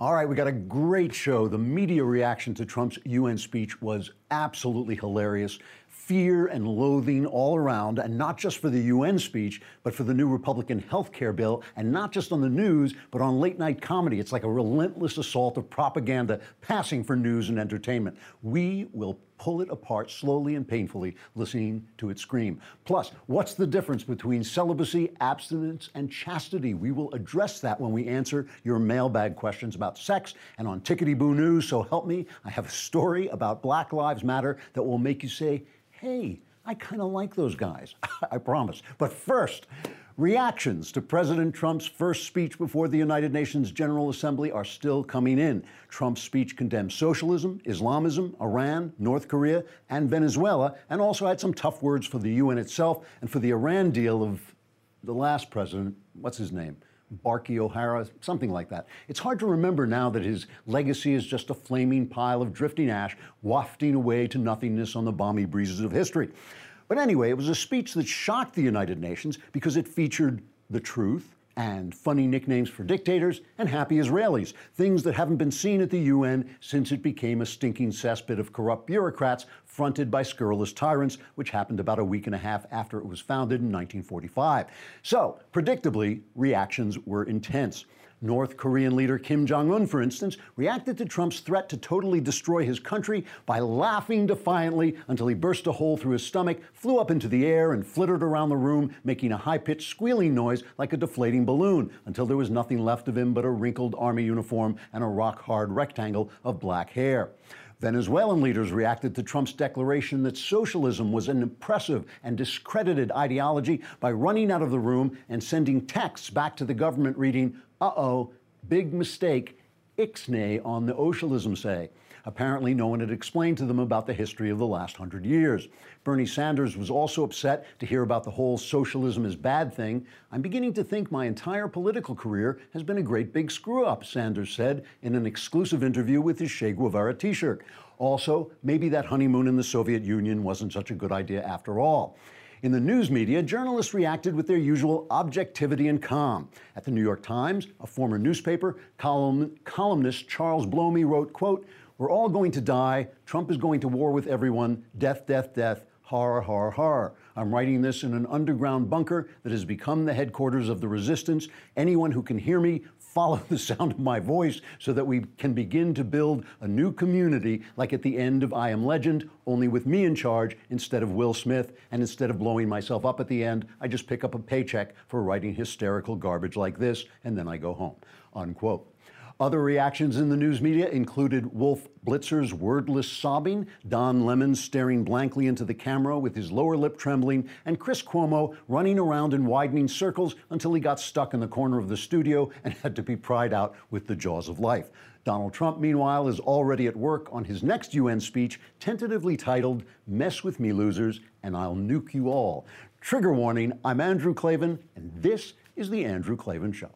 All right, we got a great show. The media reaction to Trump's UN speech was absolutely hilarious. Fear and loathing all around, and not just for the UN speech, but for the new Republican health care bill, and not just on the news, but on late night comedy. It's like a relentless assault of propaganda passing for news and entertainment. We will pull it apart slowly and painfully, listening to it scream. Plus, what's the difference between celibacy, abstinence, and chastity? We will address that when we answer your mailbag questions about sex and on Tickety Boo News. So help me, I have a story about Black Lives Matter that will make you say, hey, I kind of like those guys. I promise. But first, Reactions to President Trump's first speech before the United Nations General Assembly are still coming in. Trump's speech condemned socialism, Islamism, Iran, North Korea, and Venezuela, and also had some tough words for the UN itself and for the Iran deal of the last president. What's his name? Barky O'Hara, something like that. It's hard to remember now that his legacy is just a flaming pile of drifting ash wafting away to nothingness on the balmy breezes of history. But anyway, it was a speech that shocked the United Nations because it featured the truth and funny nicknames for dictators and happy Israelis, things that haven't been seen at the UN since it became a stinking cesspit of corrupt bureaucrats fronted by scurrilous tyrants, which happened about a week and a half after it was founded in 1945. So, predictably, reactions were intense. North Korean leader Kim Jong un, for instance, reacted to Trump's threat to totally destroy his country by laughing defiantly until he burst a hole through his stomach, flew up into the air, and flittered around the room, making a high pitched squealing noise like a deflating balloon, until there was nothing left of him but a wrinkled army uniform and a rock hard rectangle of black hair. Venezuelan leaders reacted to Trump's declaration that socialism was an oppressive and discredited ideology by running out of the room and sending texts back to the government reading, uh oh, big mistake, ixnay on the socialism say. Apparently, no one had explained to them about the history of the last hundred years. Bernie Sanders was also upset to hear about the whole socialism is bad thing. I'm beginning to think my entire political career has been a great big screw up, Sanders said in an exclusive interview with his Che Guevara t shirt. Also, maybe that honeymoon in the Soviet Union wasn't such a good idea after all. In the news media, journalists reacted with their usual objectivity and calm. At the New York Times, a former newspaper, column, columnist Charles Blomey wrote, quote, We're all going to die. Trump is going to war with everyone. Death, death, death. Horror, horror, horror. I'm writing this in an underground bunker that has become the headquarters of the resistance. Anyone who can hear me follow the sound of my voice so that we can begin to build a new community like at the end of I Am Legend, only with me in charge instead of Will Smith. And instead of blowing myself up at the end, I just pick up a paycheck for writing hysterical garbage like this, and then I go home. Unquote. Other reactions in the news media included Wolf Blitzer's wordless sobbing, Don Lemon staring blankly into the camera with his lower lip trembling, and Chris Cuomo running around in widening circles until he got stuck in the corner of the studio and had to be pried out with the jaws of life. Donald Trump, meanwhile, is already at work on his next UN speech, tentatively titled Mess with Me, Losers, and I'll Nuke You All. Trigger warning I'm Andrew Klavan, and this is The Andrew Klavan Show.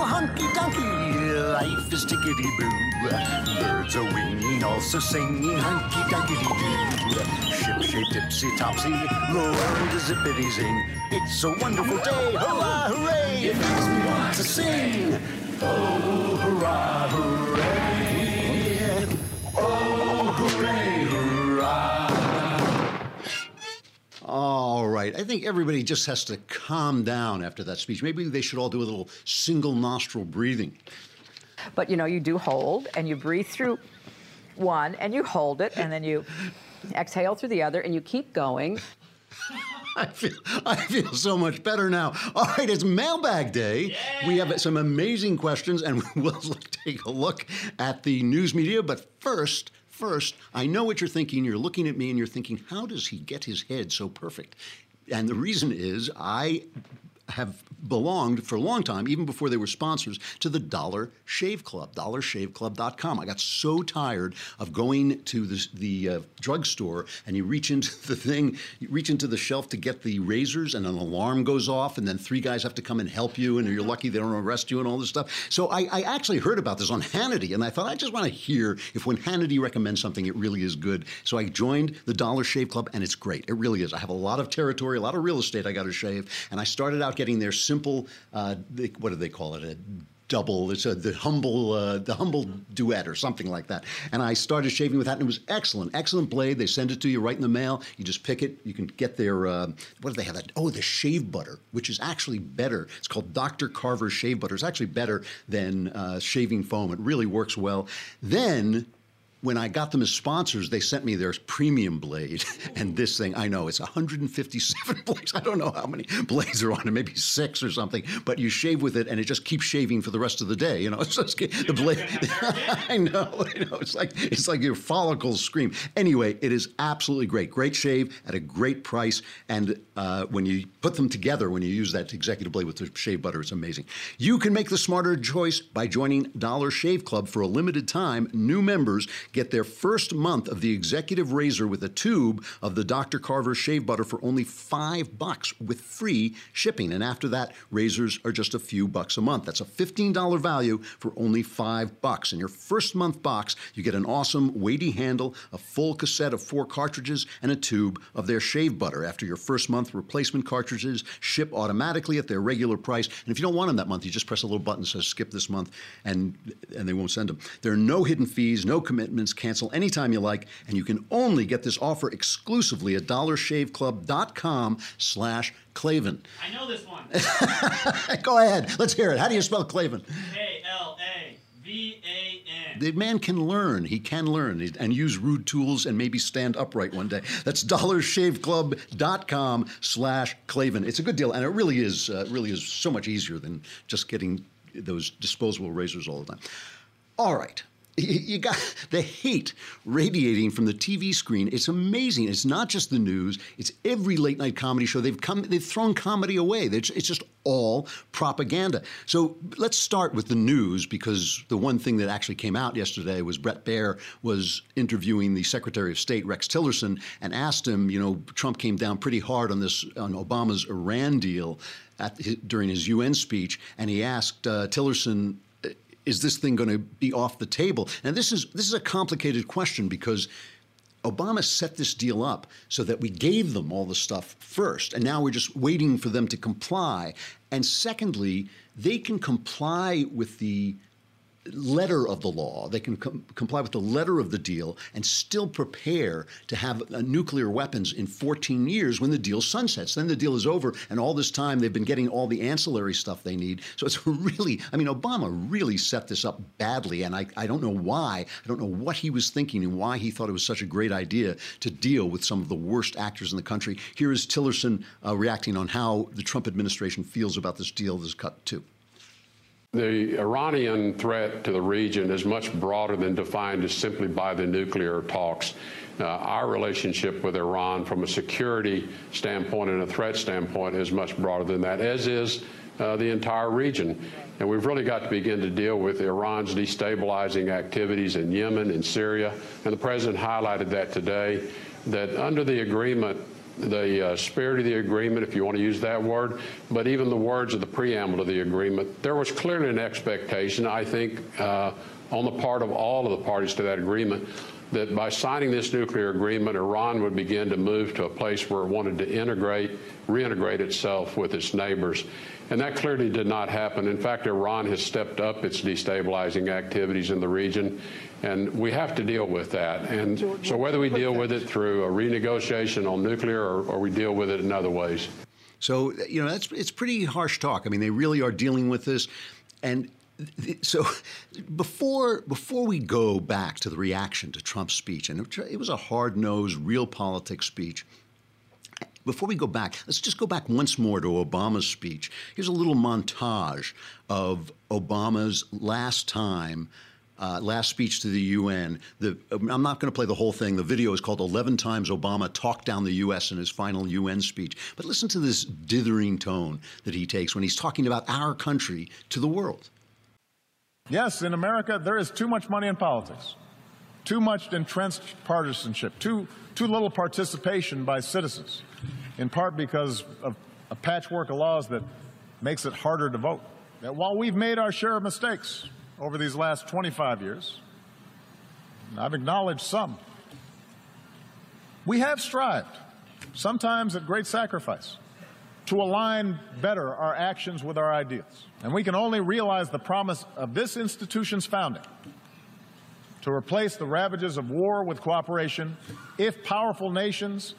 I feel hunky dunky, life is tickety boo. Birds are winging, also singing hunky dunky doo. Ship shape tipsy topsy, the world is zippity zing. It's a wonderful day, hurrah, hooray! It makes me want to sing. Oh, hurrah, hooray! All right. I think everybody just has to calm down after that speech. Maybe they should all do a little single nostril breathing. But you know, you do hold and you breathe through one and you hold it and then you exhale through the other and you keep going. I feel I feel so much better now. All right, it's mailbag day. We have some amazing questions and we'll take a look at the news media, but first First, I know what you're thinking. You're looking at me and you're thinking, how does he get his head so perfect? And the reason is I have belonged for a long time, even before they were sponsors, to the Dollar Shave Club, dollarshaveclub.com. I got so tired of going to the, the uh, drugstore and you reach into the thing, you reach into the shelf to get the razors and an alarm goes off and then three guys have to come and help you and you're lucky they don't arrest you and all this stuff. So I, I actually heard about this on Hannity and I thought I just want to hear if when Hannity recommends something, it really is good. So I joined the Dollar Shave Club and it's great. It really is. I have a lot of territory, a lot of real estate I got to shave and I started out getting their simple, uh, what do they call it? A double. It's a, the humble, uh, the humble duet or something like that. And I started shaving with that, and it was excellent, excellent blade. They send it to you right in the mail. You just pick it. You can get their uh, what do they have? That oh, the shave butter, which is actually better. It's called Dr. Carver's shave butter. It's actually better than uh, shaving foam. It really works well. Then when I got them as sponsors, they sent me their premium blade. And this thing, I know it's 157 blades. I don't know how many blades are on it, maybe six or something. But you shave with it, and it just keeps shaving for the rest of the day. You know, it's just the blade. I know, I know. It's like it's like your follicles scream. Anyway, it is absolutely great. Great shave at a great price, and uh, when you put them together, when you use that executive blade with the shave butter, it's amazing. You can make the smarter choice by joining Dollar Shave Club for a limited time. New members get their first month of the executive razor with a tube of the Dr. Carver shave butter for only five bucks with free shipping. And after that, razors are just a few bucks a month. That's a $15 value for only five bucks. In your first month box, you get an awesome weighty handle, a full cassette of four cartridges, and a tube of their shave butter. After your first month, replacement cartridges ship automatically at their regular price. And if you don't want them that month, you just press a little button that says skip this month, and and they won't send them. There are no hidden fees, no commitments cancel anytime you like, and you can only get this offer exclusively at dollarshaveclub.com slash Klavan. I know this one. Go ahead. Let's hear it. How do you spell Klavan? K-L-A-V-A-N. The man can learn. He can learn and use rude tools and maybe stand upright one day. That's dollarshaveclub.com slash Klavan. It's a good deal, and it really is, uh, really is so much easier than just getting those disposable razors all the time. All right you got the hate radiating from the TV screen. It's amazing. It's not just the news. It's every late night comedy show. They've come. They've thrown comedy away. It's, it's just all propaganda. So let's start with the news because the one thing that actually came out yesterday was Bret Baier was interviewing the Secretary of State Rex Tillerson and asked him. You know, Trump came down pretty hard on this on Obama's Iran deal. At, during his UN speech, and he asked uh, Tillerson, is this thing going to be off the table? And this is this is a complicated question because Obama set this deal up so that we gave them all the stuff first, and now we're just waiting for them to comply. And secondly, they can comply with the letter of the law. They can com- comply with the letter of the deal and still prepare to have uh, nuclear weapons in 14 years when the deal sunsets. Then the deal is over, and all this time they've been getting all the ancillary stuff they need. So it's really, I mean, Obama really set this up badly, and I, I don't know why. I don't know what he was thinking and why he thought it was such a great idea to deal with some of the worst actors in the country. Here is Tillerson uh, reacting on how the Trump administration feels about this deal that's cut too. The Iranian threat to the region is much broader than defined as simply by the nuclear talks. Uh, our relationship with Iran from a security standpoint and a threat standpoint is much broader than that, as is uh, the entire region. And we've really got to begin to deal with Iran's destabilizing activities in Yemen and Syria. And the president highlighted that today, that under the agreement the uh, spirit of the agreement, if you want to use that word, but even the words of the preamble to the agreement, there was clearly an expectation, I think, uh, on the part of all of the parties to that agreement that by signing this nuclear agreement, Iran would begin to move to a place where it wanted to integrate, reintegrate itself with its neighbors. And that clearly did not happen. In fact, Iran has stepped up its destabilizing activities in the region, and we have to deal with that. And so whether we deal with it through a renegotiation on nuclear or, or we deal with it in other ways. So, you know, that's it's pretty harsh talk. I mean, they really are dealing with this. And so before before we go back to the reaction to Trump's speech, and it was a hard-nosed, real politics speech, before we go back, let's just go back once more to Obama's speech. Here's a little montage of Obama's last time. Uh, last speech to the UN. The, I'm not going to play the whole thing. The video is called 11 Times Obama Talked Down the U.S. in his final UN speech. But listen to this dithering tone that he takes when he's talking about our country to the world. Yes, in America, there is too much money in politics, too much entrenched partisanship, too, too little participation by citizens in part because of a patchwork of laws that makes it harder to vote. That while we've made our share of mistakes over these last 25 years, I've acknowledged some, we have strived, sometimes at great sacrifice, to align better our actions with our ideals. And we can only realize the promise of this institution's founding to replace the ravages of war with cooperation if powerful nations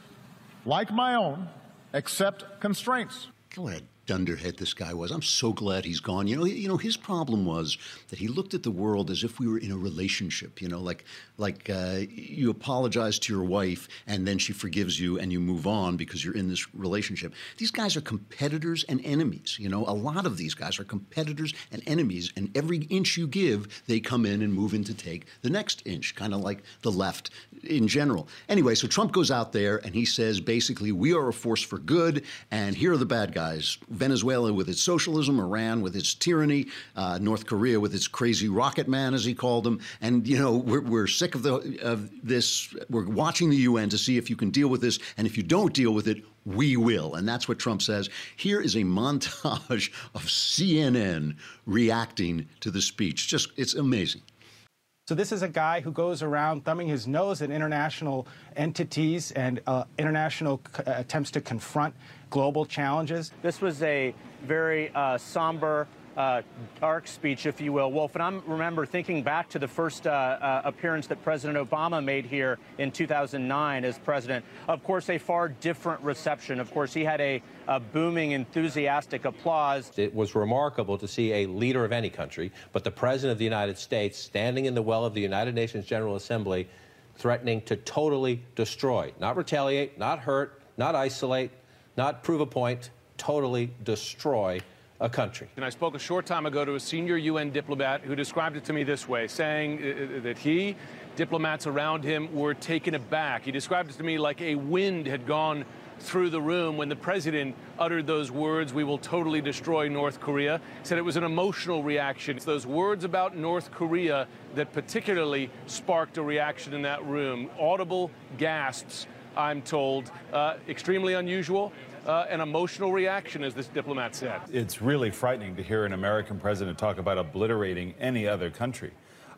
like my own accept constraints. Go ahead dunderhead this guy was. I'm so glad he's gone. You know, you know, his problem was that he looked at the world as if we were in a relationship. You know, like like uh, you apologize to your wife and then she forgives you and you move on because you're in this relationship. These guys are competitors and enemies. You know, a lot of these guys are competitors and enemies, and every inch you give, they come in and move in to take the next inch, kind of like the left in general. Anyway, so Trump goes out there and he says basically, we are a force for good, and here are the bad guys Venezuela with its socialism, Iran with its tyranny, uh, North Korea with its crazy rocket man, as he called them. And, you know, we're, we're sick of, the, of this. We're watching the UN to see if you can deal with this. And if you don't deal with it, we will. And that's what Trump says. Here is a montage of CNN reacting to the speech. Just, it's amazing. So this is a guy who goes around thumbing his nose at international entities and uh, international uh, attempts to confront global challenges. This was a very uh, somber uh, dark speech, if you will. Wolf, and I remember thinking back to the first uh, uh, appearance that President Obama made here in 2009 as president. Of course, a far different reception. Of course, he had a, a booming, enthusiastic applause. It was remarkable to see a leader of any country, but the president of the United States standing in the well of the United Nations General Assembly, threatening to totally destroy, not retaliate, not hurt, not isolate, not prove a point, totally destroy a country. And I spoke a short time ago to a senior UN diplomat who described it to me this way, saying uh, uh, that he, diplomats around him, were taken aback. He described it to me like a wind had gone through the room when the president uttered those words, we will totally destroy North Korea. He said it was an emotional reaction. It's those words about North Korea that particularly sparked a reaction in that room. Audible gasps, I'm told. Uh, extremely unusual uh, an emotional reaction, as this diplomat said. It's really frightening to hear an American president talk about obliterating any other country.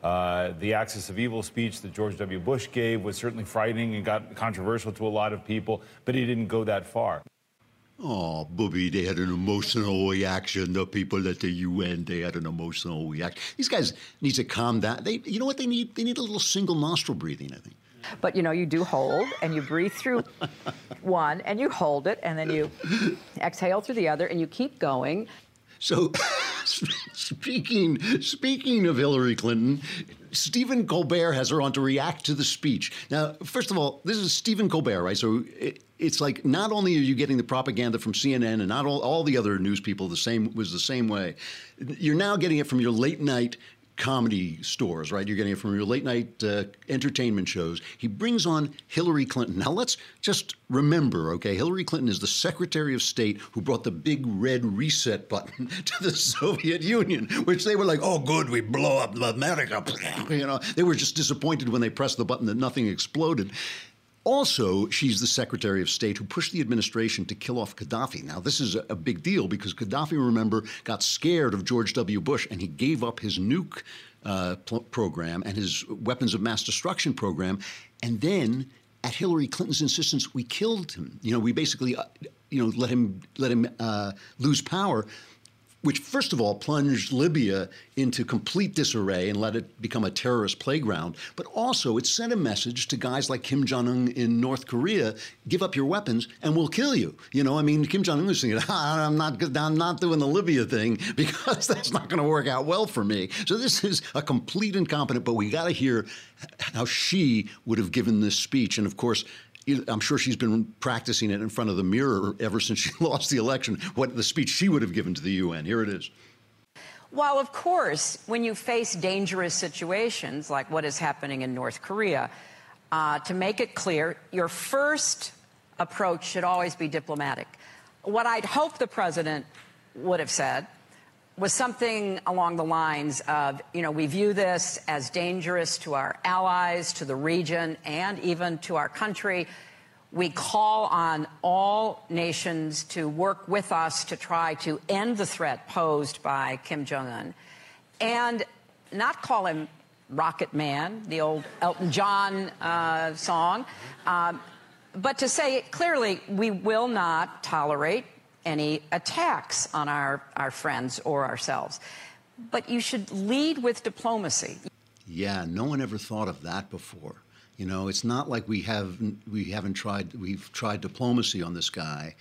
Uh, the axis of evil speech that George W. Bush gave was certainly frightening and got controversial to a lot of people, but he didn't go that far. Oh, Booby, they had an emotional reaction. The people at the UN, they had an emotional reaction. These guys need to calm down. They, you know what they need? They need a little single nostril breathing, I think. But you know, you do hold and you breathe through one and you hold it and then you exhale through the other and you keep going. So, speaking speaking of Hillary Clinton, Stephen Colbert has her on to react to the speech. Now, first of all, this is Stephen Colbert, right? So it, it's like not only are you getting the propaganda from CNN and not all, all the other news people the same was the same way. You're now getting it from your late night comedy stores, right? You're getting it from your late night uh, entertainment shows. He brings on Hillary Clinton. Now, let's just remember, okay? Hillary Clinton is the Secretary of State who brought the big red reset button to the Soviet Union, which they were like, oh, good, we blow up America. You know, they were just disappointed when they pressed the button that nothing exploded. Also, she's the Secretary of State who pushed the administration to kill off Gaddafi. Now, this is a big deal because Gaddafi, remember, got scared of George W. Bush and he gave up his nuke uh, program and his weapons of mass destruction program. And then, at Hillary Clinton's insistence, we killed him. You know, we basically, uh, you know, let him let him uh, lose power which first of all plunged Libya into complete disarray and let it become a terrorist playground, but also it sent a message to guys like Kim Jong Un in North Korea: give up your weapons and we'll kill you. You know, I mean, Kim Jong Un was thinking, I'm not, I'm not doing the Libya thing because that's not going to work out well for me. So this is a complete incompetent. But we got to hear how she would have given this speech, and of course, I'm sure she's been practicing it in front of the mirror ever since she lost the election, what the speech she would have given to the UN. Here it is. While, of course, when you face dangerous situations like what is happening in North Korea, uh, to make it clear, your first approach should always be diplomatic. What I'd hope the president would have said was something along the lines of, you know, we view this as dangerous to our allies, to the region, and even to our country. We call on all nations to work with us to try to end the threat posed by Kim Jong un and not call him Rocket Man, the old Elton John uh, song, um, but to say it clearly we will not tolerate any attacks on our, our friends or ourselves. But you should lead with diplomacy. Yeah, no one ever thought of that before. You know, it's not like we have we haven't tried we've tried diplomacy on this guy.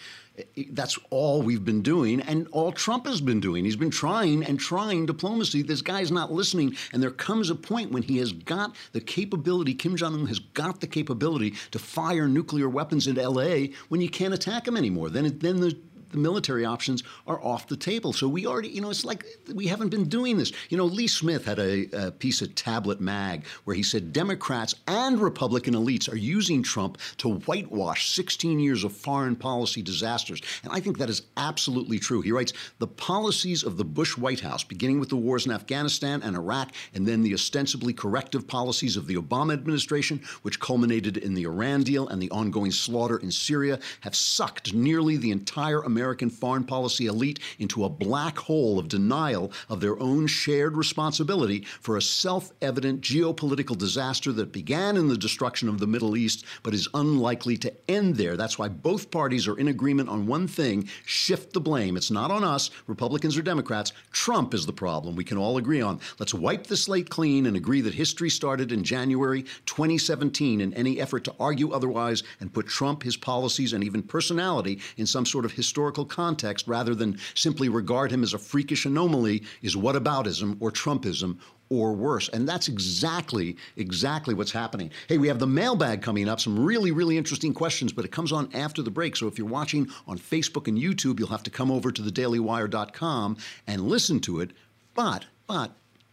That's all we've been doing, and all Trump has been doing. He's been trying and trying diplomacy. This guy's not listening, and there comes a point when he has got the capability. Kim Jong Un has got the capability to fire nuclear weapons into L.A. when you can't attack him anymore. Then, then the the military options are off the table. So we already, you know, it's like we haven't been doing this. You know, Lee Smith had a, a piece of Tablet Mag where he said Democrats and Republican elites are using Trump to whitewash 16 years of foreign policy disasters. And I think that is absolutely true. He writes the policies of the Bush White House, beginning with the wars in Afghanistan and Iraq, and then the ostensibly corrective policies of the Obama administration, which culminated in the Iran deal and the ongoing slaughter in Syria, have sucked nearly the entire American American foreign policy elite into a black hole of denial of their own shared responsibility for a self evident geopolitical disaster that began in the destruction of the Middle East but is unlikely to end there. That's why both parties are in agreement on one thing shift the blame. It's not on us, Republicans or Democrats. Trump is the problem. We can all agree on. Let's wipe the slate clean and agree that history started in January 2017 in any effort to argue otherwise and put Trump, his policies, and even personality in some sort of historical historical context rather than simply regard him as a freakish anomaly is whataboutism or Trumpism or worse. And that's exactly, exactly what's happening. Hey, we have the mailbag coming up, some really, really interesting questions, but it comes on after the break. So if you're watching on Facebook and YouTube, you'll have to come over to thedailywire.com and listen to it. But, but,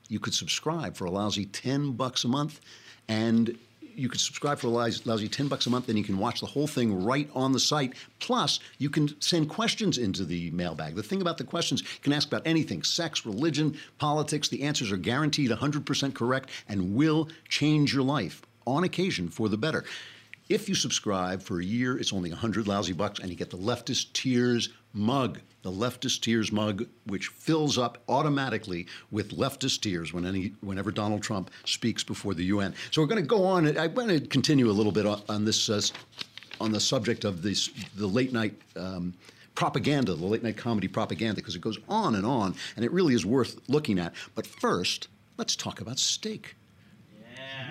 you could subscribe for a lousy 10 bucks a month and you can subscribe for a lousy 10 bucks a month and you can watch the whole thing right on the site. Plus, you can send questions into the mailbag. The thing about the questions, you can ask about anything sex, religion, politics. The answers are guaranteed 100% correct and will change your life on occasion for the better. If you subscribe for a year, it's only 100 lousy bucks, and you get the Leftist Tears mug, the Leftist Tears mug, which fills up automatically with leftist tears when any, whenever Donald Trump speaks before the UN. So we're going to go on. I want to continue a little bit on, on this, uh, on the subject of this, the late night. Um, propaganda, the late night comedy propaganda, because it goes on and on, and it really is worth looking at. But first, let's talk about steak.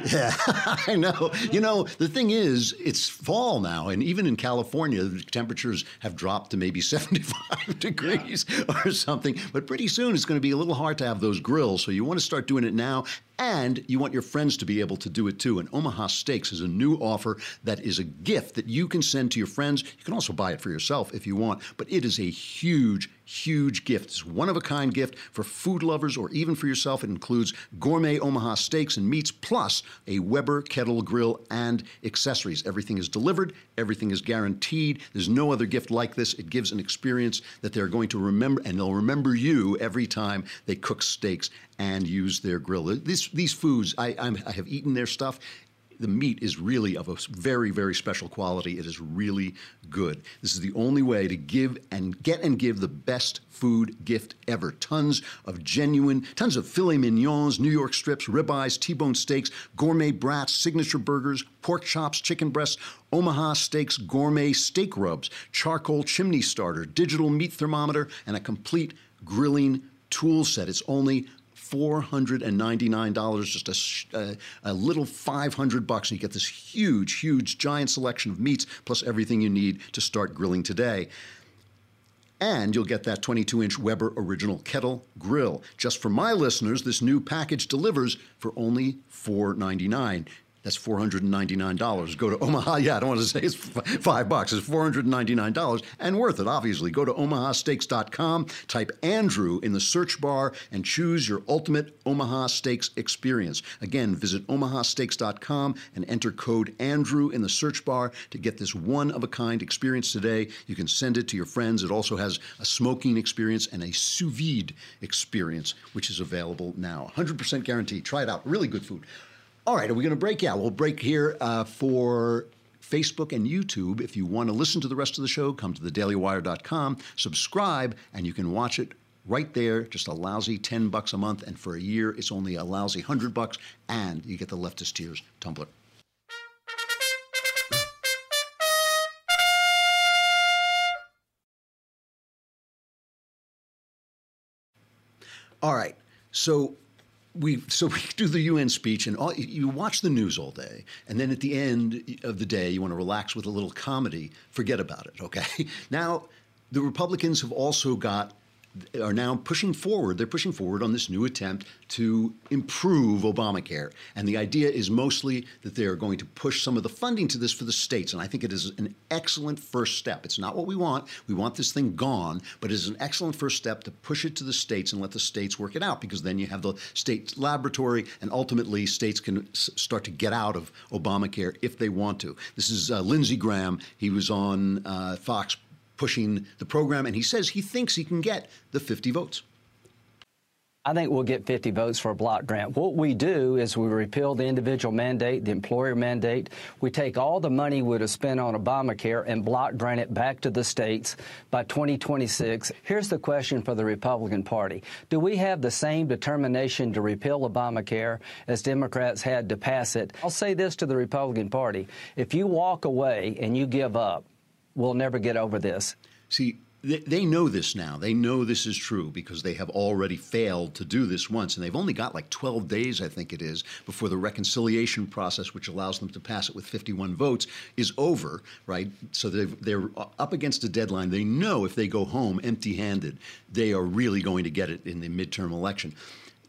Yeah, I know. You know, the thing is, it's fall now, and even in California, the temperatures have dropped to maybe 75 degrees yeah. or something. But pretty soon, it's going to be a little hard to have those grills. So you want to start doing it now and you want your friends to be able to do it too. And Omaha Steaks is a new offer that is a gift that you can send to your friends. You can also buy it for yourself if you want, but it is a huge, huge gift. It's one of a kind gift for food lovers or even for yourself. It includes gourmet Omaha steaks and meats plus a Weber kettle grill and accessories. Everything is delivered, everything is guaranteed. There's no other gift like this. It gives an experience that they're going to remember, and they'll remember you every time they cook steaks and use their grill. This, these foods, I, I have eaten their stuff the meat is really of a very, very special quality. It is really good. This is the only way to give and get and give the best food gift ever. Tons of genuine, tons of filet mignons, New York strips, ribeyes, T-bone steaks, gourmet brats, signature burgers, pork chops, chicken breasts, Omaha Steaks gourmet steak rubs, charcoal chimney starter, digital meat thermometer, and a complete grilling tool set. It's only $499, just a, a, a, little 500 bucks, and you get this huge, huge, giant selection of meats plus everything you need to start grilling today. And you'll get that 22 inch Weber Original Kettle Grill. Just for my listeners, this new package delivers for only $499. That's $499. Go to Omaha. Yeah, I don't want to say it's five bucks. It's $499 and worth it, obviously. Go to omahasteaks.com, type Andrew in the search bar, and choose your ultimate Omaha Steaks experience. Again, visit omahasteaks.com and enter code Andrew in the search bar to get this one of a kind experience today. You can send it to your friends. It also has a smoking experience and a sous vide experience, which is available now. 100% guaranteed. Try it out. Really good food. All right, are we going to break? Yeah, we'll break here uh, for Facebook and YouTube. If you want to listen to the rest of the show, come to thedailywire.com, subscribe, and you can watch it right there. Just a lousy 10 bucks a month, and for a year, it's only a lousy 100 bucks, and you get the Leftist Tears tumbler. All right, so we so we do the UN speech, and all, you watch the news all day, and then at the end of the day, you want to relax with a little comedy. Forget about it. Okay. Now, the Republicans have also got are now pushing forward. They're pushing forward on this new attempt to improve Obamacare. And the idea is mostly that they are going to push some of the funding to this for the states. And I think it is an excellent first step. It's not what we want. We want this thing gone, but it is an excellent first step to push it to the states and let the states work it out because then you have the state laboratory and ultimately states can s- start to get out of Obamacare if they want to. This is uh, Lindsey Graham. He was on uh, Fox pushing the program, and he says he thinks he can get the 50 votes. I think we'll get 50 votes for a block grant. What we do is we repeal the individual mandate, the employer mandate. We take all the money we would have spent on Obamacare and block grant it back to the states by 2026. Here's the question for the Republican Party. Do we have the same determination to repeal Obamacare as Democrats had to pass it? I'll say this to the Republican Party. If you walk away and you give up, we'll never get over this. See, they, know this now. They know this is true because they have already failed to do this once. And they've only got like 12 days, I think it is, before the reconciliation process, which allows them to pass it with 51 votes, is over, right? So they're up against a deadline. They know if they go home empty handed, they are really going to get it in the midterm election.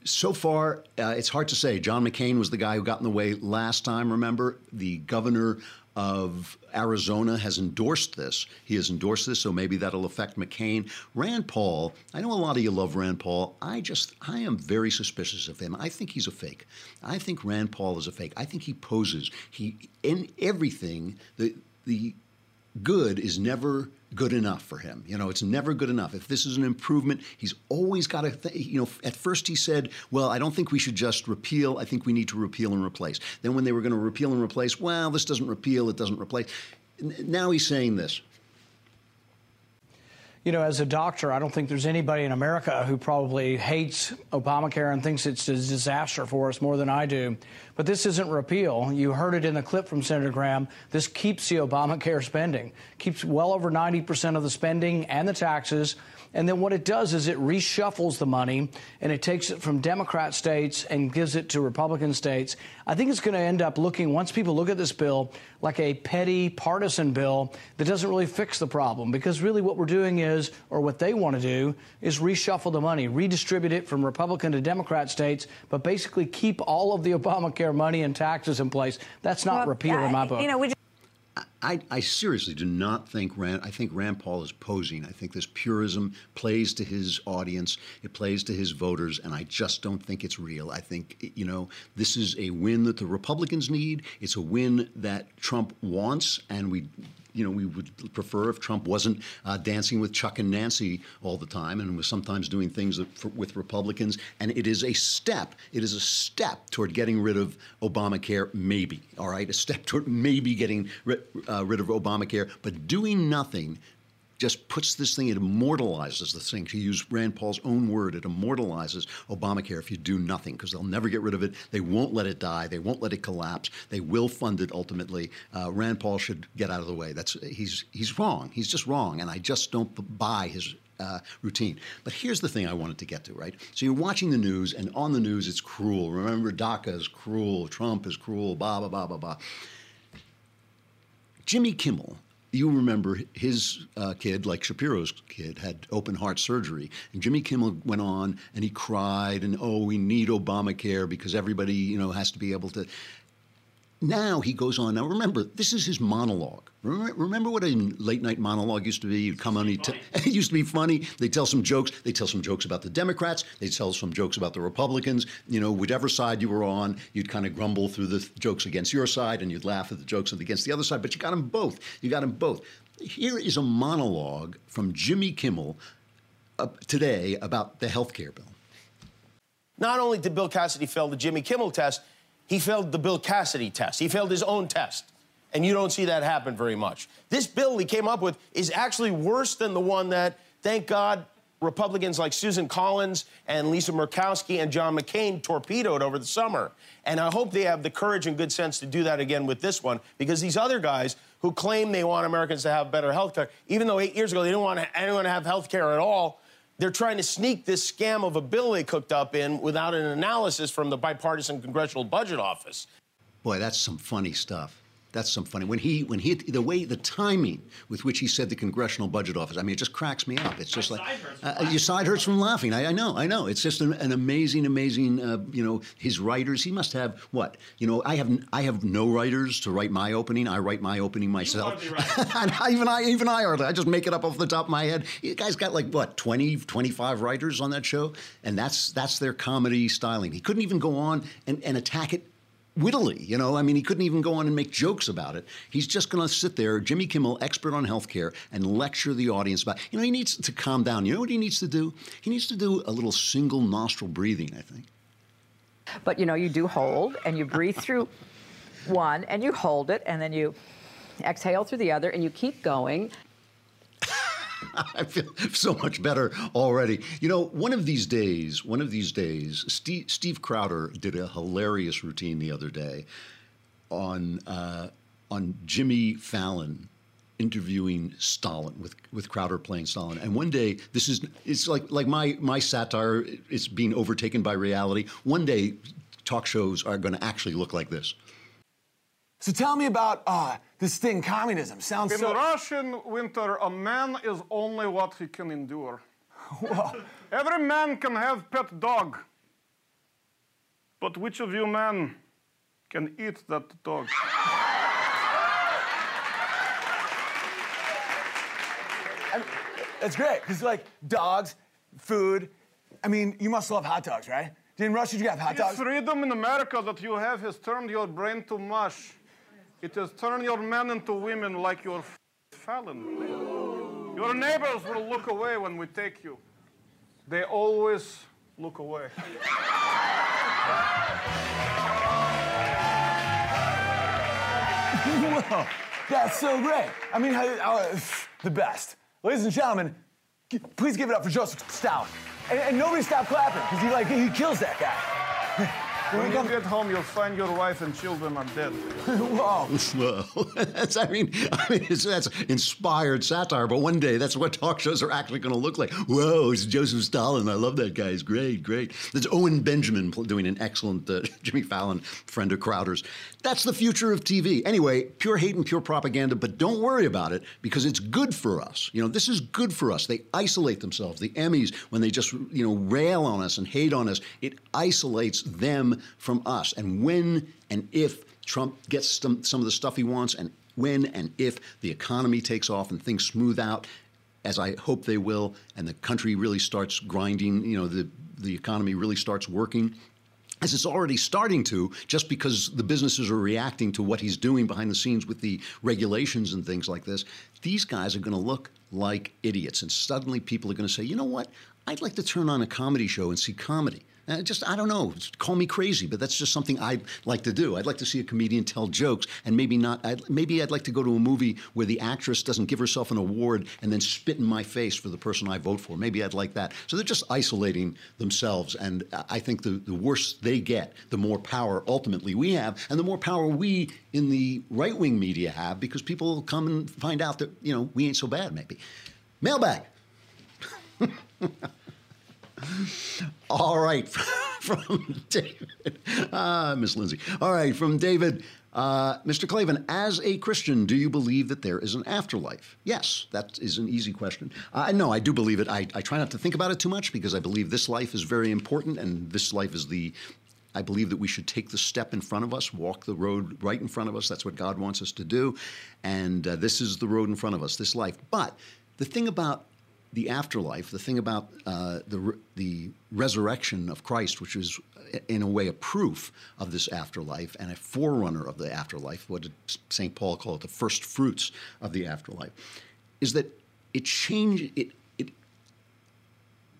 So far, uh, it's hard to say. John McCain was the guy who got in the way last time, remember? The governor of Arizona has endorsed this. He has endorsed this, so maybe that'll affect McCain. Rand Paul, I know a lot of you love Rand Paul. I just, I am very suspicious of him. I think he's a fake. I think Rand Paul is a fake. I think he poses. He, in everything, the, the good is never good enough for him. You know, it's never good enough. If this is an improvement, he's always got to, th- you know, at first he said, well, I don't think we should just repeal. I think we need to repeal and replace. Then when they were going to repeal and replace, well, this doesn't repeal, it doesn't replace. Now he's saying this. You know, as a doctor, I don't think there's anybody in America who probably hates Obamacare and thinks it's a disaster for us more than I do. But this isn't repeal. You heard it in the clip from Senator Graham. This keeps the Obamacare spending, keeps well over 90% of the spending and the taxes. And then what it does is it reshuffles the money and it takes it from Democrat states and gives it to Republican states. I think it's going to end up looking, once people look at this bill, like a petty partisan bill that doesn't really fix the problem. Because really what we're doing is, or what they want to do, is reshuffle the money, redistribute it from Republican to Democrat states, but basically keep all of the Obamacare money and taxes in place. That's not repeal in my book. You know, I, I seriously do not think Rand. I think Rand Paul is posing. I think this purism plays to his audience. It plays to his voters, and I just don't think it's real. I think you know this is a win that the Republicans need. It's a win that Trump wants, and we. You know, we would prefer if Trump wasn't uh, dancing with Chuck and Nancy all the time, and was sometimes doing things that, for, with Republicans. And it is a step. It is a step toward getting rid of Obamacare, maybe. All right, a step toward maybe getting rid, uh, rid of Obamacare, but doing nothing just puts this thing, it immortalizes the thing. To use Rand Paul's own word, it immortalizes Obamacare if you do nothing, because they'll never get rid of it. They won't let it die. They won't let it collapse. They will fund it ultimately. Uh, Rand Paul should get out of the way. That's he's he's wrong. He's just wrong, and I just don't buy his uh, routine. But here's the thing I wanted to get to, right? So you're watching the news, and on the news it's cruel. Remember, DACA is cruel, Trump is cruel, blah, blah, blah, blah, blah. Jimmy Kimmel, you remember his uh, kid, like Shapiro's kid, had open heart surgery. And Jimmy Kimmel went on and he cried, and oh, we need Obamacare because everybody, you know, has to be able to. Now he goes on. Now remember, this is his monologue. Remember, what a late night monologue used to be? You'd come on, he'd t- it used to be funny. They tell some jokes. They tell some jokes about the Democrats. They tell some jokes about the Republicans. You know, whichever side you were on, you'd kind of grumble through the jokes against your side, and you'd laugh at the jokes against the other side. But you got them both. You got them both. Here is a monologue from Jimmy Kimmel uh, today about the health care bill. Not only did Bill Cassidy fail the Jimmy Kimmel test, he failed the Bill Cassidy test. He failed his own test. And you don't see that happen very much. This bill he came up with is actually worse than the one that, thank God, Republicans like Susan Collins and Lisa Murkowski and John McCain torpedoed over the summer. And I hope they have the courage and good sense to do that again with this one, because these other guys who claim they want Americans to have better health care, even though eight years ago they didn't want anyone to have health care at all, they're trying to sneak this scam of a bill they cooked up in without an analysis from the bipartisan Congressional Budget Office. Boy, that's some funny stuff. That's some funny. When he, when he, the way, the timing with which he said the Congressional Budget Office, I mean, it just cracks me up. It's just like, uh, your side hurts from laughing. I, I know, I know. It's just an, an amazing, amazing, uh, you know, his writers, he must have, what? You know, I have, I have no writers to write my opening. I write my opening myself. and I, even I, even I hardly, I just make it up off the top of my head. You guys got like, what, 20, 25 writers on that show? And that's, that's their comedy styling. He couldn't even go on and, and attack it wittily. You know, I mean, he couldn't even go on and make jokes about it. He's just going to sit there, Jimmy Kimmel, expert on healthcare, and lecture the audience about. You know, he needs to calm down. You know what he needs to do? He needs to do a little single nostril breathing. I think. But you know, you do hold and you breathe through one and you hold it and then you exhale through the other and you keep going. I feel so much better already. You know, one of these days, one of these days, Steve, Steve Crowder did a hilarious routine the other day on uh, on Jimmy Fallon interviewing Stalin with with Crowder playing Stalin. And one day, this is it's like like my my satire is being overtaken by reality. One day, talk shows are going to actually look like this. So tell me about uh, this thing, communism. Sounds In so. Russian winter, a man is only what he can endure. Every man can have pet dog. But which of you men can eat that dog? That's great, because like dogs, food. I mean, you must love hot dogs, right? In Russia, you have hot This dogs? freedom in America that you have has turned your brain to mush. It has turned your men into women like your f- Fallon. Your neighbors will look away when we take you. They always look away. Whoa, that's so great. I mean, how- uh, the best. Ladies and gentlemen, please give it up for Joseph Stalin. And, and nobody stop clapping, because he like he kills that guy. When you get home, you'll find your wife and children are dead. Whoa. Whoa. that's, I mean, I mean that's inspired satire, but one day that's what talk shows are actually going to look like. Whoa, it's Joseph Stalin. I love that guy. He's great, great. There's Owen Benjamin doing an excellent uh, Jimmy Fallon, friend of Crowder's. That's the future of TV. Anyway, pure hate and pure propaganda, but don't worry about it because it's good for us. You know, this is good for us. They isolate themselves. The Emmys, when they just, you know, rail on us and hate on us, it isolates them from us. And when and if Trump gets some, some of the stuff he wants, and when and if the economy takes off and things smooth out, as I hope they will, and the country really starts grinding, you know, the, the economy really starts working, as it's already starting to, just because the businesses are reacting to what he's doing behind the scenes with the regulations and things like this, these guys are going to look like idiots. And suddenly people are going to say, you know what? I'd like to turn on a comedy show and see comedy. Uh, just, I don't know, call me crazy, but that's just something I'd like to do. I'd like to see a comedian tell jokes, and maybe not, I'd, maybe I'd like to go to a movie where the actress doesn't give herself an award and then spit in my face for the person I vote for. Maybe I'd like that. So they're just isolating themselves, and I think the, the worse they get, the more power ultimately we have, and the more power we in the right wing media have, because people come and find out that, you know, we ain't so bad, maybe. Mailbag. All right, from David. Ah, Miss Lindsay. All right, from David. Uh, Mr. Klavan, as a Christian, do you believe that there is an afterlife? Yes, that is an easy question. Uh, no, I do believe it. I, I try not to think about it too much because I believe this life is very important, and this life is the. I believe that we should take the step in front of us, walk the road right in front of us. That's what God wants us to do, and uh, this is the road in front of us, this life. But the thing about the afterlife, the thing about uh, the re- the resurrection of Christ, which is uh, in a way a proof of this afterlife and a forerunner of the afterlife, what did St. Paul call it, the first fruits of the afterlife, is that it changes, it it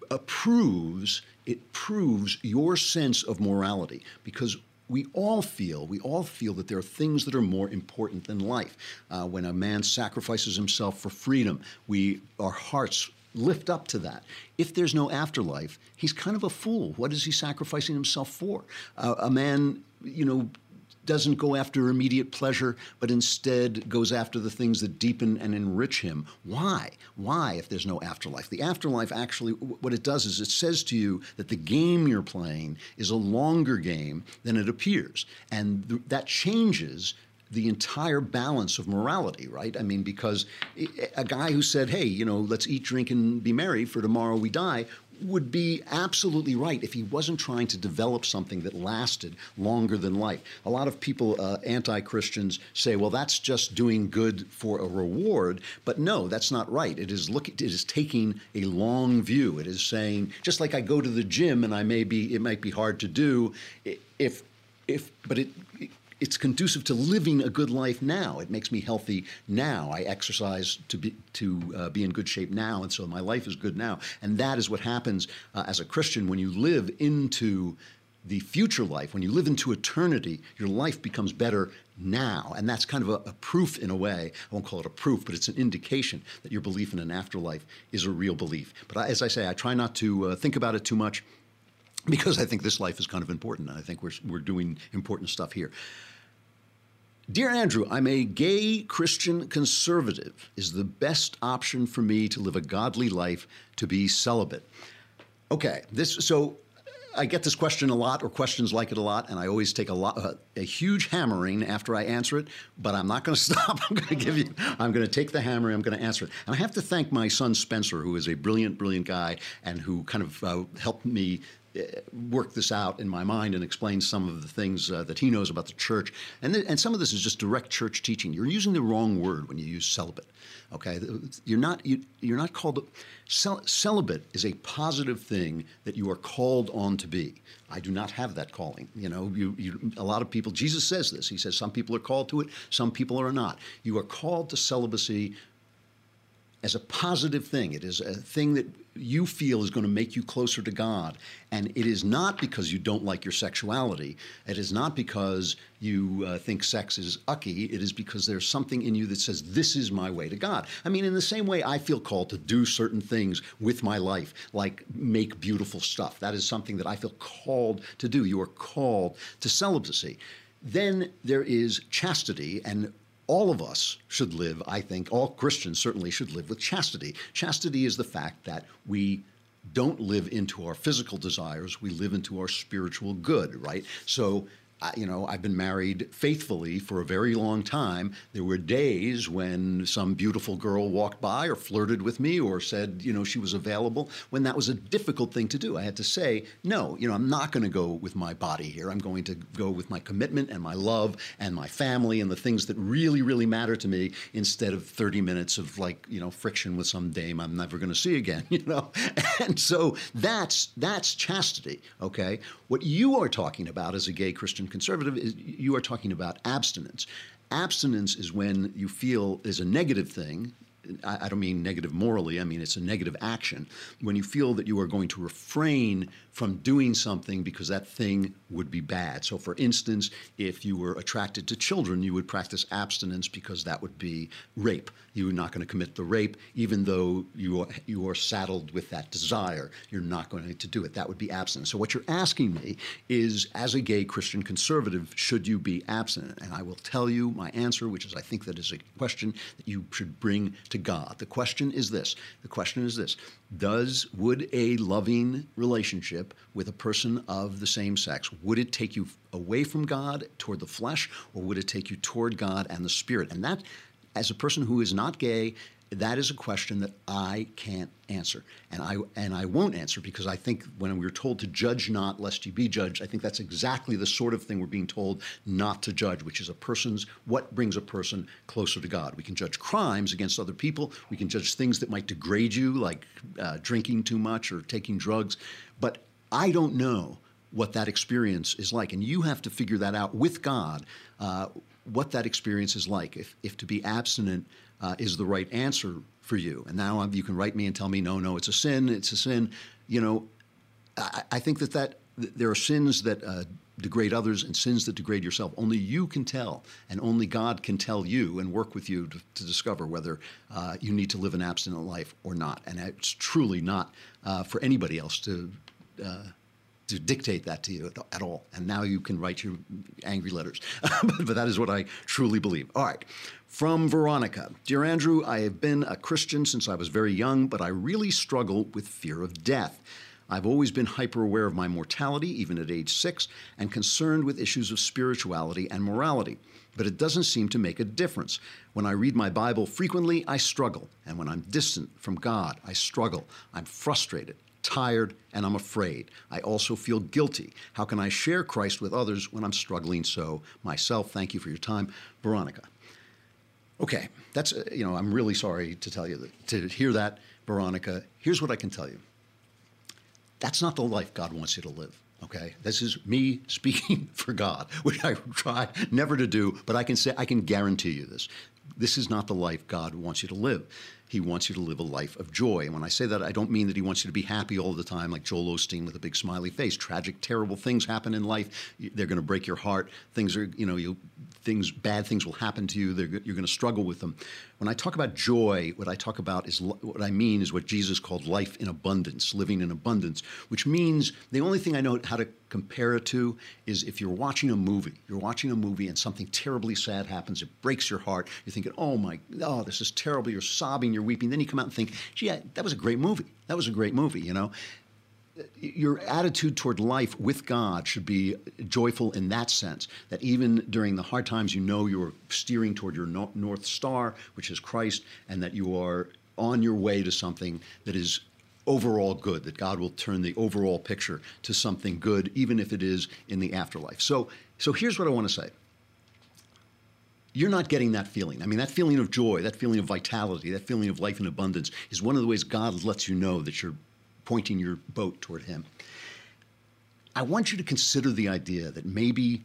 approves it proves your sense of morality because we all feel we all feel that there are things that are more important than life. Uh, when a man sacrifices himself for freedom, we our hearts lift up to that. If there's no afterlife, he's kind of a fool. What is he sacrificing himself for? Uh, a man, you know, doesn't go after immediate pleasure, but instead goes after the things that deepen and enrich him. Why? Why, if there's no afterlife? The afterlife actually, what it does is it says to you that the game you're playing is a longer game than it appears. And th- that changes the entire balance of morality, right? I mean, because a guy who said, hey, you know, let's eat, drink, and be merry, for tomorrow we die, would be absolutely right if he wasn't trying to develop something that lasted longer than life. A lot of people, uh, anti Christians, say, well, that's just doing good for a reward. But no, that's not right. It is look, it is taking a long view. It is saying, just like I go to the gym and I may be, it might be hard to do, if, if, but it, it's conducive to living a good life now. It makes me healthy now. I exercise to be to uh, be in good shape now, and so my life is good now. And that is what happens uh, as a Christian when you live into the future life. When you live into eternity, your life becomes better now, and that's kind of a, a proof in a way. I won't call it a proof, but it's an indication that your belief in an afterlife is a real belief. But I, as I say, I try not to uh, think about it too much because I think this life is kind of important, and I think we're, we're doing important stuff here. Dear Andrew, I'm a gay Christian conservative. Is the best option for me to live a godly life to be celibate? Okay, this so I get this question a lot, or questions like it a lot, and I always take a lot, a huge hammering after I answer it. But I'm not going to stop. I'm going to give you. I'm going to take the hammering. I'm going to answer it. And I have to thank my son Spencer, who is a brilliant, brilliant guy, and who kind of uh, helped me work this out in my mind and explain some of the things uh, that he knows about the church. And, th- and some of this is just direct church teaching. You're using the wrong word when you use celibate. Okay, you're not you, you're not called cel- celibate is a positive thing that you are called on to be. I do not have that calling. You know, you, you a lot of people. Jesus says this. He says some people are called to it, some people are not. You are called to celibacy as a positive thing. It is a thing that you feel is going to make you closer to God. And it is not because you don't like your sexuality. It is not because you uh, think sex is ucky. It is because there's something in you that says, This is my way to God. I mean, in the same way, I feel called to do certain things with my life, like make beautiful stuff. That is something that I feel called to do. You are called to celibacy. Then there is chastity, and all of us should live, I think, all Christians certainly should live with chastity. Chastity is the fact that we don't live into our physical desires, we live into our spiritual good, right? So you know, I've been married faithfully for a very long time. There were days when some beautiful girl walked by or flirted with me or said, you know, she was available, when that was a difficult thing to do. I had to say, no, you know, I'm not going to go with my body here. I'm going to go with my commitment and my love and my family and the things that really, really matter to me instead of 30 minutes of like, you know, friction with some dame I'm never going to see again, you know? And so that's, that's chastity, okay? What you are talking about as a gay Christian conservative is you are talking about abstinence. Abstinence is when you feel is a negative thing. I, I don't mean negative morally, I mean it's a negative action. When you feel that you are going to refrain from doing something because that thing would be bad. So, for instance, if you were attracted to children, you would practice abstinence because that would be rape. You're not going to commit the rape, even though you are, you are saddled with that desire. You're not going to do it. That would be abstinence. So, what you're asking me is, as a gay Christian conservative, should you be abstinent? And I will tell you my answer, which is I think that is a question that you should bring to God. The question is this. The question is this: Does would a loving relationship with a person of the same sex, would it take you away from God toward the flesh, or would it take you toward God and the Spirit? And that, as a person who is not gay, that is a question that I can't answer, and I and I won't answer because I think when we're told to judge not lest you be judged, I think that's exactly the sort of thing we're being told not to judge, which is a person's what brings a person closer to God. We can judge crimes against other people. We can judge things that might degrade you, like uh, drinking too much or taking drugs, but I don't know what that experience is like. And you have to figure that out with God, uh, what that experience is like. If, if to be abstinent uh, is the right answer for you. And now you can write me and tell me, no, no, it's a sin, it's a sin. You know, I, I think that, that there are sins that uh, degrade others and sins that degrade yourself. Only you can tell, and only God can tell you and work with you to, to discover whether uh, you need to live an abstinent life or not. And it's truly not uh, for anybody else to uh, to dictate that to you at, all. And now you can write your angry letters. but, but that is what I truly believe. All right. From Veronica Dear Andrew, I have been a Christian since I was very young, but I really struggle with fear of death. I've always been hyper aware of my mortality, even at age six, and concerned with issues of spirituality and morality. But it doesn't seem to make a difference. When I read my Bible frequently, I struggle. And when I'm distant from God, I struggle. I'm frustrated, tired, and I'm afraid. I also feel guilty. How can I share Christ with others when I'm struggling so myself? Thank you for your time. Veronica. Okay, that's, uh, you know, I'm really sorry to tell you that, to hear that, Veronica. Here's what I can tell you that's not the life God wants you to live. Okay, this is me speaking for God, which I try never to do, but I can say I can guarantee you this. This is not the life God wants you to live. He wants you to live a life of joy. And when I say that, I don't mean that he wants you to be happy all the time, like Joel Osteen with a big smiley face. Tragic, terrible things happen in life. They're going to break your heart. Things are, you know, you things, bad things will happen to you. They're, you're going to struggle with them. When I talk about joy, what I talk about is what I mean is what Jesus called life in abundance, living in abundance, which means the only thing I know how to compare it to is if you're watching a movie, you're watching a movie and something terribly sad happens, it breaks your heart. You're thinking, oh my, oh, this is terrible. You're sobbing, you're weeping. Then you come out and think, gee, that was a great movie. That was a great movie, you know? your attitude toward life with God should be joyful in that sense. That even during the hard times, you know you're steering toward your North Star, which is Christ, and that you are on your way to something that is overall good, that God will turn the overall picture to something good, even if it is in the afterlife. So, so here's what I want to say. You're not getting that feeling. I mean, that feeling of joy, that feeling of vitality, that feeling of life and abundance is one of the ways God lets you know that you're pointing your boat toward Him. I want you to consider the idea that maybe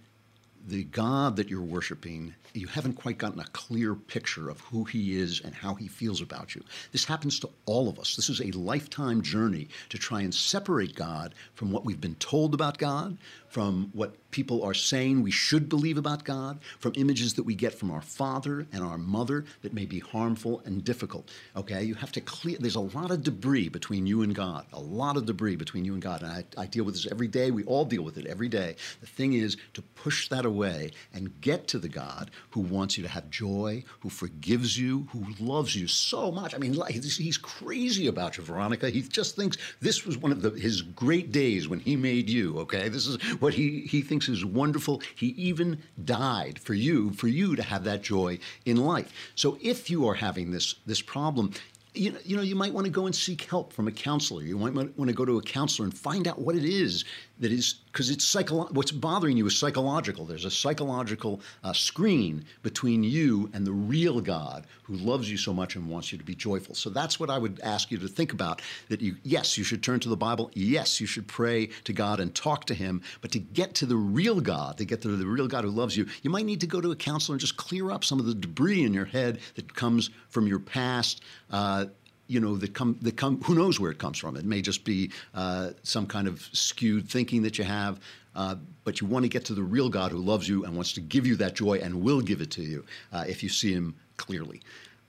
the God that you're worshiping, you haven't quite gotten a clear picture of who He is and how He feels about you. This happens to all of us. This is a lifetime journey to try and separate God from what we've been told about God, from what people are saying we should believe about God, from images that we get from our father and our mother that may be harmful and difficult. Okay, you have to clear, there's a lot of debris between you and God, a lot of debris between you and God. And I, I deal with this every day. We all deal with it every day. The thing is to push that away and get to the God who wants you to have joy, who forgives you, who loves you so much. I mean, he's crazy about you, Veronica. He just thinks this was one of the, his great days when he made you, okay? This is what he, he thinks is wonderful. He even died for you, for you to have that joy in life. So if you are having this, this problem, you you know, you might want to go and seek help from a counselor. You might want to go to a counselor and find out what it is that is because it's psycho- what's bothering you is psychological. There's a psychological uh, screen between you and the real God who loves you so much and wants you to be joyful. So that's what I would ask you to think about. That you, yes, you should turn to the Bible. Yes, you should pray to God and talk to Him. But to get to the real God, to get to the real God who loves you, you might need to go to a counselor and just clear up some of the debris in your head that comes from your past. Uh, you know that come that come who knows where it comes from. It may just be uh, some kind of skewed thinking that you have uh, but you want to get to the real god who loves you and wants to give you that joy and will give it to you uh, if you see him clearly.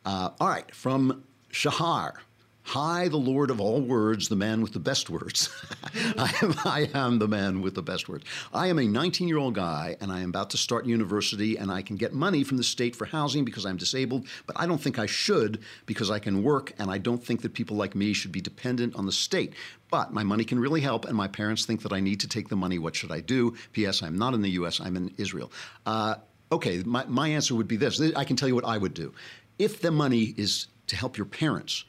Uh, all right from shahar Hi, the Lord of all words, the man with the best words. I, am, I am the man with the best words. I am a 19 year old guy, and I am about to start university, and I can get money from the state for housing because I'm disabled, but I don't think I should because I can work, and I don't think that people like me should be dependent on the state. But my money can really help, and my parents think that I need to take the money. What should I do? P.S. I'm not in the U.S., I'm in Israel. Uh, okay, my, my answer would be this I can tell you what I would do. If the money is to help your parents,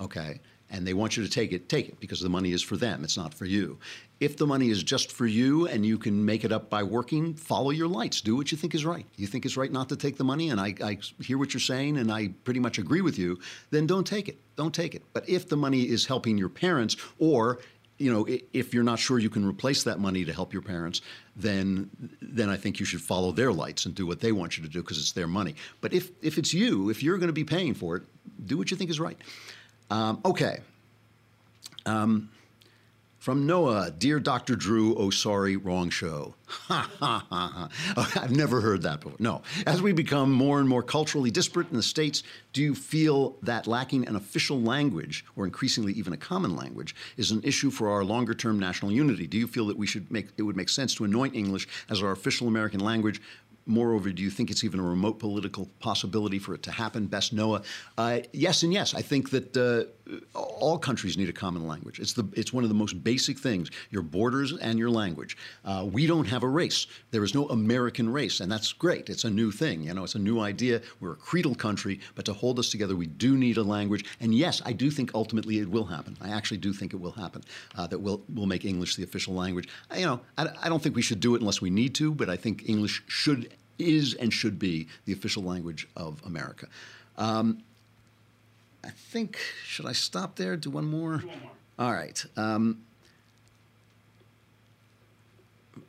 okay, and they want you to take it, take it because the money is for them, it's not for you. If the money is just for you and you can make it up by working, follow your lights. Do what you think is right. You think it's right not to take the money, and I, I hear what you're saying, and I pretty much agree with you, then don't take it. Don't take it. But if the money is helping your parents or you know, if you're not sure you can replace that money to help your parents, then then I think you should follow their lights and do what they want you to do because it's their money. But if if it's you, if you're going to be paying for it, do what you think is right. Um, okay. Um, From Noah, dear Dr. Drew, oh sorry, wrong show. Ha ha ha ha. I've never heard that before. No. As we become more and more culturally disparate in the States, do you feel that lacking an official language, or increasingly even a common language, is an issue for our longer term national unity? Do you feel that we should make it would make sense to anoint English as our official American language? Moreover, do you think it's even a remote political possibility for it to happen? Best Noah, uh, yes and yes. I think that uh, all countries need a common language. It's the it's one of the most basic things: your borders and your language. Uh, we don't have a race. There is no American race, and that's great. It's a new thing. You know, it's a new idea. We're a creedal country, but to hold us together, we do need a language. And yes, I do think ultimately it will happen. I actually do think it will happen. Uh, that we'll we'll make English the official language. You know, I, I don't think we should do it unless we need to, but I think English should is and should be the official language of America. Um, I think, should I stop there? Do one more? Do one more. All right. Um,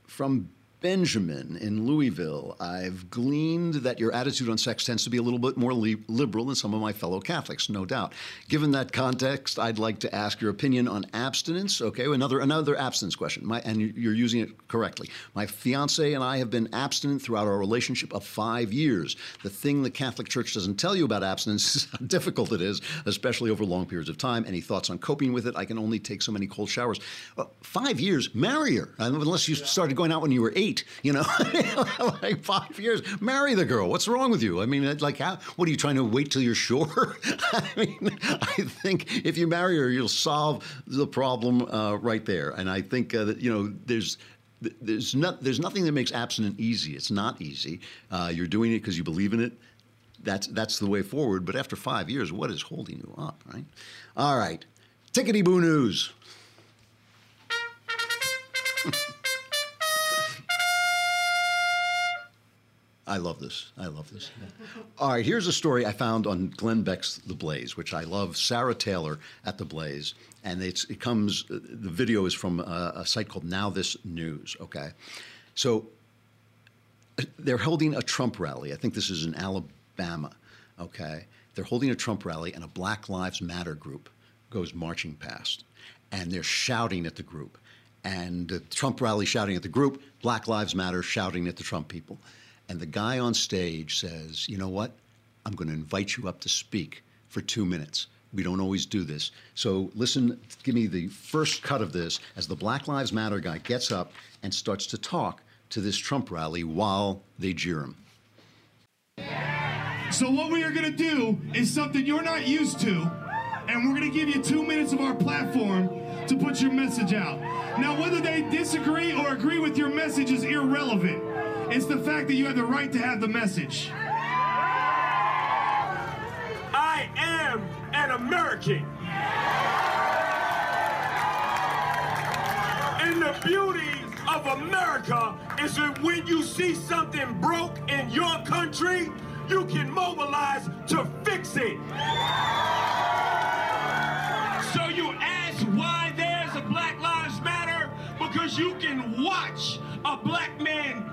from Benjamin in Louisville, I've gleaned that your attitude on sex tends to be a little bit more li- liberal than some of my fellow Catholics, no doubt. Given that context, I'd like to ask your opinion on abstinence. Okay, another another abstinence question, my, and you're using it correctly. My fiance and I have been abstinent throughout our relationship of five years. The thing the Catholic Church doesn't tell you about abstinence is how difficult it is, especially over long periods of time. Any thoughts on coping with it? I can only take so many cold showers. Uh, five years, marry her, unless you started going out when you were eight you know, like five years. Marry the girl. What's wrong with you? I mean, like, how, what are you trying to wait till you're sure? I mean, I think if you marry her, you'll solve the problem uh, right there. And I think uh, that you know, there's there's not there's nothing that makes abstinent easy. It's not easy. Uh, you're doing it because you believe in it. That's that's the way forward. But after five years, what is holding you up, right? All right, tickety boo news. I love this. I love this. All right, here's a story I found on Glenn Beck's The Blaze, which I love. Sarah Taylor at The Blaze, and it comes. The video is from a, a site called Now This News. Okay, so they're holding a Trump rally. I think this is in Alabama. Okay, they're holding a Trump rally, and a Black Lives Matter group goes marching past, and they're shouting at the group, and the Trump rally shouting at the group, Black Lives Matter shouting at the Trump people and the guy on stage says, You know what? I'm going to invite you up to speak for two minutes. We don't always do this. So listen, give me the first cut of this as the Black Lives Matter guy gets up and starts to talk to this Trump rally while they jeer him. So, what we are going to do is something you're not used to, and we're going to give you two minutes of our platform to put your message out. Now, whether they disagree or agree with your message is irrelevant. It's the fact that you have the right to have the message. I am an American. And the beauty of America is that when you see something broke in your country, you can mobilize to fix it. So you ask why there's a Black Lives Matter? Because you can watch a black man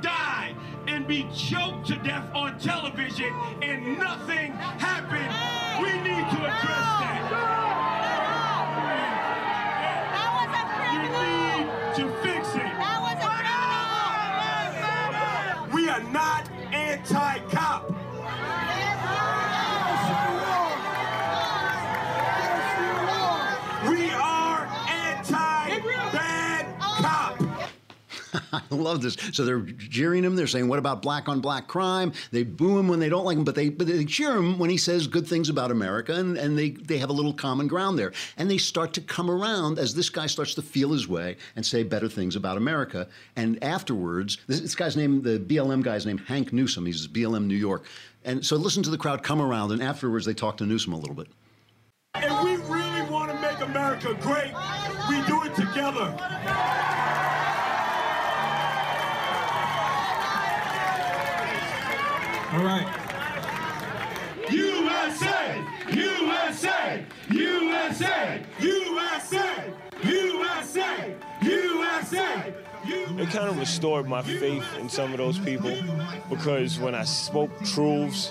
be choked to death on television and nothing happened. We need to address that. You need to fix it. We are not anti-cop. love this. So they're jeering him. They're saying, "What about black on black crime?" They boo him when they don't like him, but they but they cheer him when he says good things about America, and, and they they have a little common ground there. And they start to come around as this guy starts to feel his way and say better things about America. And afterwards, this, this guy's name, the BLM guy's name, Hank Newsome. He's BLM New York. And so listen to the crowd come around, and afterwards they talk to Newsome a little bit. And we really want to make America great, we do it together. All right. USA! USA! USA! USA! USA! USA! It kind of restored my faith in some of those people because when I spoke truths,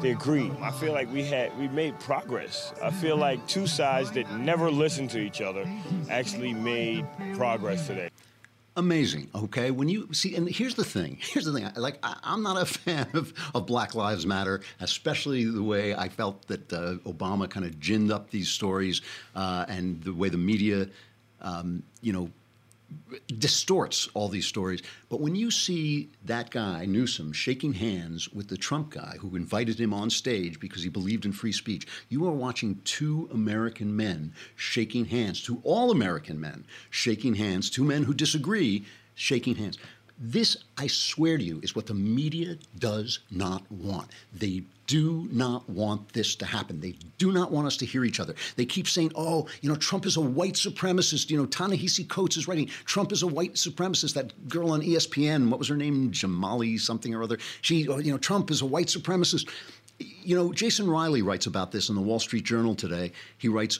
they agreed. I feel like we had we made progress. I feel like two sides that never listened to each other actually made progress today. Amazing. Okay, when you see, and here's the thing. Here's the thing. Like, I, am not a fan of, of Black Lives Matter, especially the way I felt that uh, Obama kind of ginned up these stories, uh, and the way the media, um, you know, distorts all these stories. But when you see that guy, Newsome, shaking hands with the Trump guy who invited him on stage because he believed in free speech, you are watching two American men shaking hands, two all American men shaking hands, two men who disagree shaking hands. This, I swear to you, is what the media does not want. They do not want this to happen. They do not want us to hear each other. They keep saying, oh, you know, Trump is a white supremacist. You know, Ta-Nehisi Coates is writing, Trump is a white supremacist. That girl on ESPN, what was her name? Jamali something or other. She, oh, you know, Trump is a white supremacist you know, Jason Riley writes about this in the Wall Street Journal today. He writes,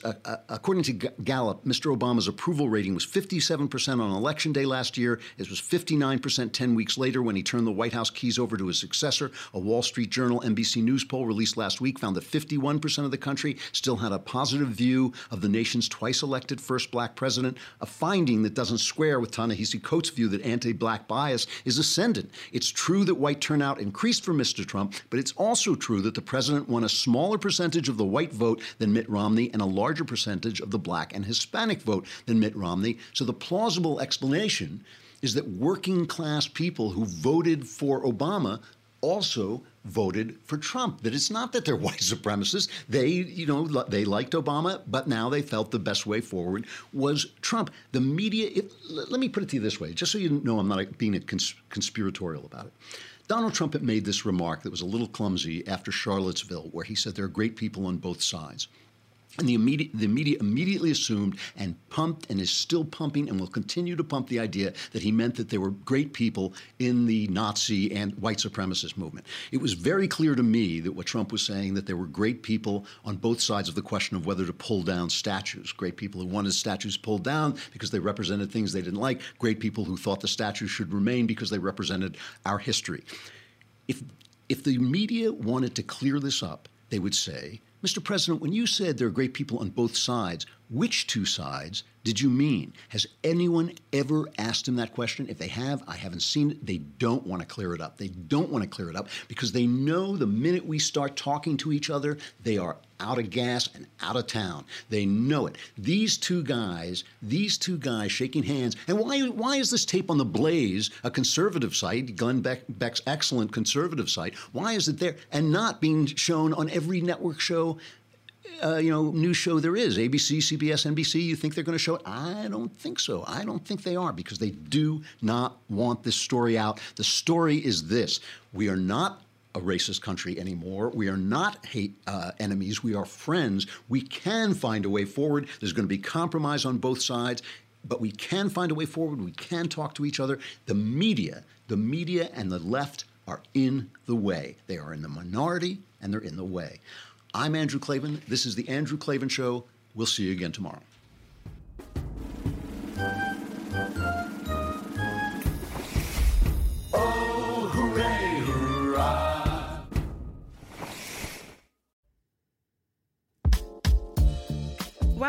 according to Gallup, Mr. Obama's approval rating was 57% on election day last year. It was 59% 10 weeks later when he turned the White House keys over to his successor. A Wall Street Journal NBC News poll released last week found that 51% of the country still had a positive view of the nation's twice elected first black president, a finding that doesn't square with Ta-Nehisi Coates' view that anti black bias is ascendant. It's true that white turnout increased for Mr. Trump, but it's also true that the president won a smaller percentage of the white vote than Mitt Romney and a larger percentage of the black and Hispanic vote than Mitt Romney. So the plausible explanation is that working class people who voted for Obama also voted for Trump. That it's not that they're white supremacists. They, you know, they liked Obama, but now they felt the best way forward was Trump. The media, let me put it to you this way, just so you know I'm not being cons- conspiratorial about it. Donald Trump had made this remark that was a little clumsy after Charlottesville, where he said there are great people on both sides. And the, immediate, the media immediately assumed and pumped and is still pumping and will continue to pump the idea that he meant that there were great people in the Nazi and white supremacist movement. It was very clear to me that what Trump was saying that there were great people on both sides of the question of whether to pull down statues. Great people who wanted statues pulled down because they represented things they didn't like. Great people who thought the statues should remain because they represented our history. If if the media wanted to clear this up, they would say Mr. President, when you said there are great people on both sides, which two sides did you mean? Has anyone ever asked him that question? If they have, I haven't seen it. They don't want to clear it up. They don't want to clear it up because they know the minute we start talking to each other, they are out of gas and out of town. They know it. These two guys, these two guys shaking hands. And why, why is this tape on the Blaze, a conservative site, Glenn Beck, Beck's excellent conservative site, why is it there and not being shown on every network show uh, you know, news show there is. ABC, CBS, NBC, you think they're going to show it? I don't think so. I don't think they are because they do not want this story out. The story is this we are not a racist country anymore. We are not hate uh, enemies. We are friends. We can find a way forward. There's going to be compromise on both sides, but we can find a way forward. We can talk to each other. The media, the media and the left are in the way. They are in the minority and they're in the way. I'm Andrew Klavan. This is The Andrew Klavan Show. We'll see you again tomorrow.